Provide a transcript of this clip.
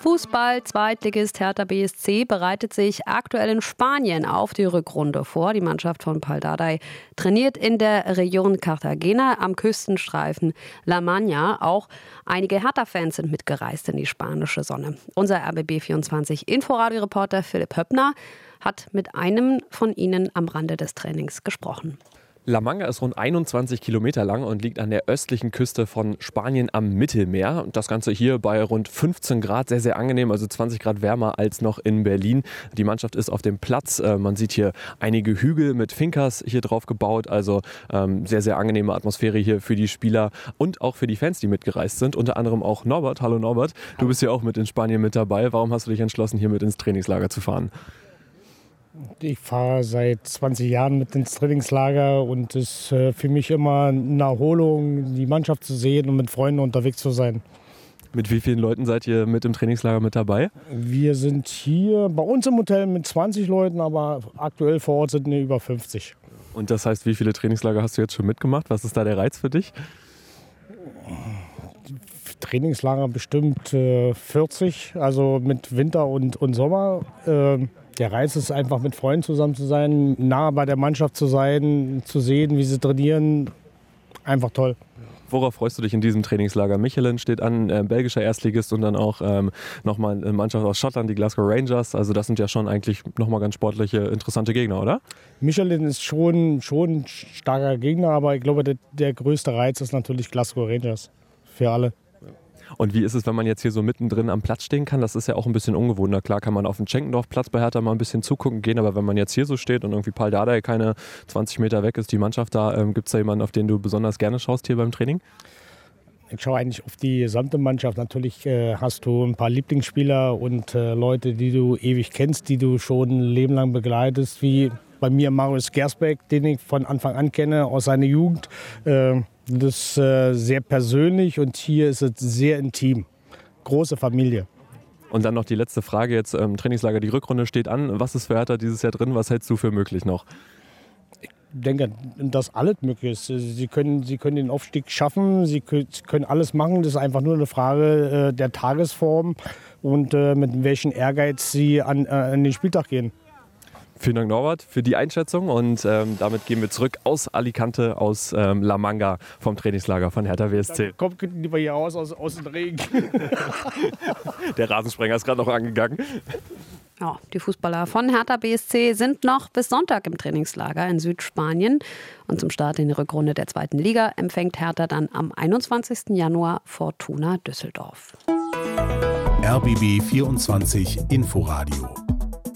Fußball, Zweitligist Hertha BSC bereitet sich aktuell in Spanien auf die Rückrunde vor. Die Mannschaft von Paldadei trainiert in der Region Cartagena am Küstenstreifen La Maña. Auch einige Hertha-Fans sind mitgereist in die spanische Sonne. Unser RBB24 Inforadio-Reporter Philipp Höppner hat mit einem von ihnen am Rande des Trainings gesprochen. La Manga ist rund 21 Kilometer lang und liegt an der östlichen Küste von Spanien am Mittelmeer. Und das Ganze hier bei rund 15 Grad, sehr, sehr angenehm, also 20 Grad wärmer als noch in Berlin. Die Mannschaft ist auf dem Platz. Äh, man sieht hier einige Hügel mit Finkers hier drauf gebaut. Also ähm, sehr, sehr angenehme Atmosphäre hier für die Spieler und auch für die Fans, die mitgereist sind. Unter anderem auch Norbert. Hallo Norbert, du bist ja auch mit in Spanien mit dabei. Warum hast du dich entschlossen, hier mit ins Trainingslager zu fahren? Ich fahre seit 20 Jahren mit ins Trainingslager und es ist äh, für mich immer eine Erholung, die Mannschaft zu sehen und mit Freunden unterwegs zu sein. Mit wie vielen Leuten seid ihr mit im Trainingslager mit dabei? Wir sind hier bei uns im Hotel mit 20 Leuten, aber aktuell vor Ort sind wir über 50. Und das heißt, wie viele Trainingslager hast du jetzt schon mitgemacht? Was ist da der Reiz für dich? Trainingslager bestimmt äh, 40, also mit Winter und, und Sommer. Äh, der Reiz ist einfach mit Freunden zusammen zu sein, nah bei der Mannschaft zu sein, zu sehen, wie sie trainieren. Einfach toll. Worauf freust du dich in diesem Trainingslager? Michelin steht an, äh, belgischer Erstligist und dann auch ähm, nochmal eine Mannschaft aus Schottland, die Glasgow Rangers. Also das sind ja schon eigentlich nochmal ganz sportliche, interessante Gegner, oder? Michelin ist schon, schon ein starker Gegner, aber ich glaube, der, der größte Reiz ist natürlich Glasgow Rangers für alle. Und wie ist es, wenn man jetzt hier so mittendrin am Platz stehen kann? Das ist ja auch ein bisschen ungewohnt. klar kann man auf dem Schenkendorf-Platz bei Hertha mal ein bisschen zugucken gehen, aber wenn man jetzt hier so steht und irgendwie Paul Dardai keine 20 Meter weg ist, die Mannschaft da, ähm, gibt es da jemanden, auf den du besonders gerne schaust hier beim Training? Ich schaue eigentlich auf die gesamte Mannschaft. Natürlich äh, hast du ein paar Lieblingsspieler und äh, Leute, die du ewig kennst, die du schon ein Leben lang begleitest, wie bei mir Marius Gersbeck, den ich von Anfang an kenne aus seiner Jugend. Äh, das ist äh, sehr persönlich und hier ist es sehr intim. Große Familie. Und dann noch die letzte Frage jetzt im ähm, Trainingslager. Die Rückrunde steht an. Was ist für Hertha dieses Jahr drin? Was hältst du für möglich noch? Ich denke, dass alles möglich ist. Sie können, sie können den Aufstieg schaffen, sie können alles machen. Das ist einfach nur eine Frage äh, der Tagesform und äh, mit welchem Ehrgeiz sie an, an den Spieltag gehen. Vielen Dank, Norbert, für die Einschätzung. Und ähm, damit gehen wir zurück aus Alicante, aus ähm, La Manga vom Trainingslager von Hertha WSC. Dann kommt lieber hier raus aus, aus dem Regen. Der Rasensprenger ist gerade noch angegangen. Ja, die Fußballer von Hertha BSC sind noch bis Sonntag im Trainingslager in Südspanien. Und zum Start in die Rückrunde der zweiten Liga empfängt Hertha dann am 21. Januar Fortuna Düsseldorf. RBB 24 Inforadio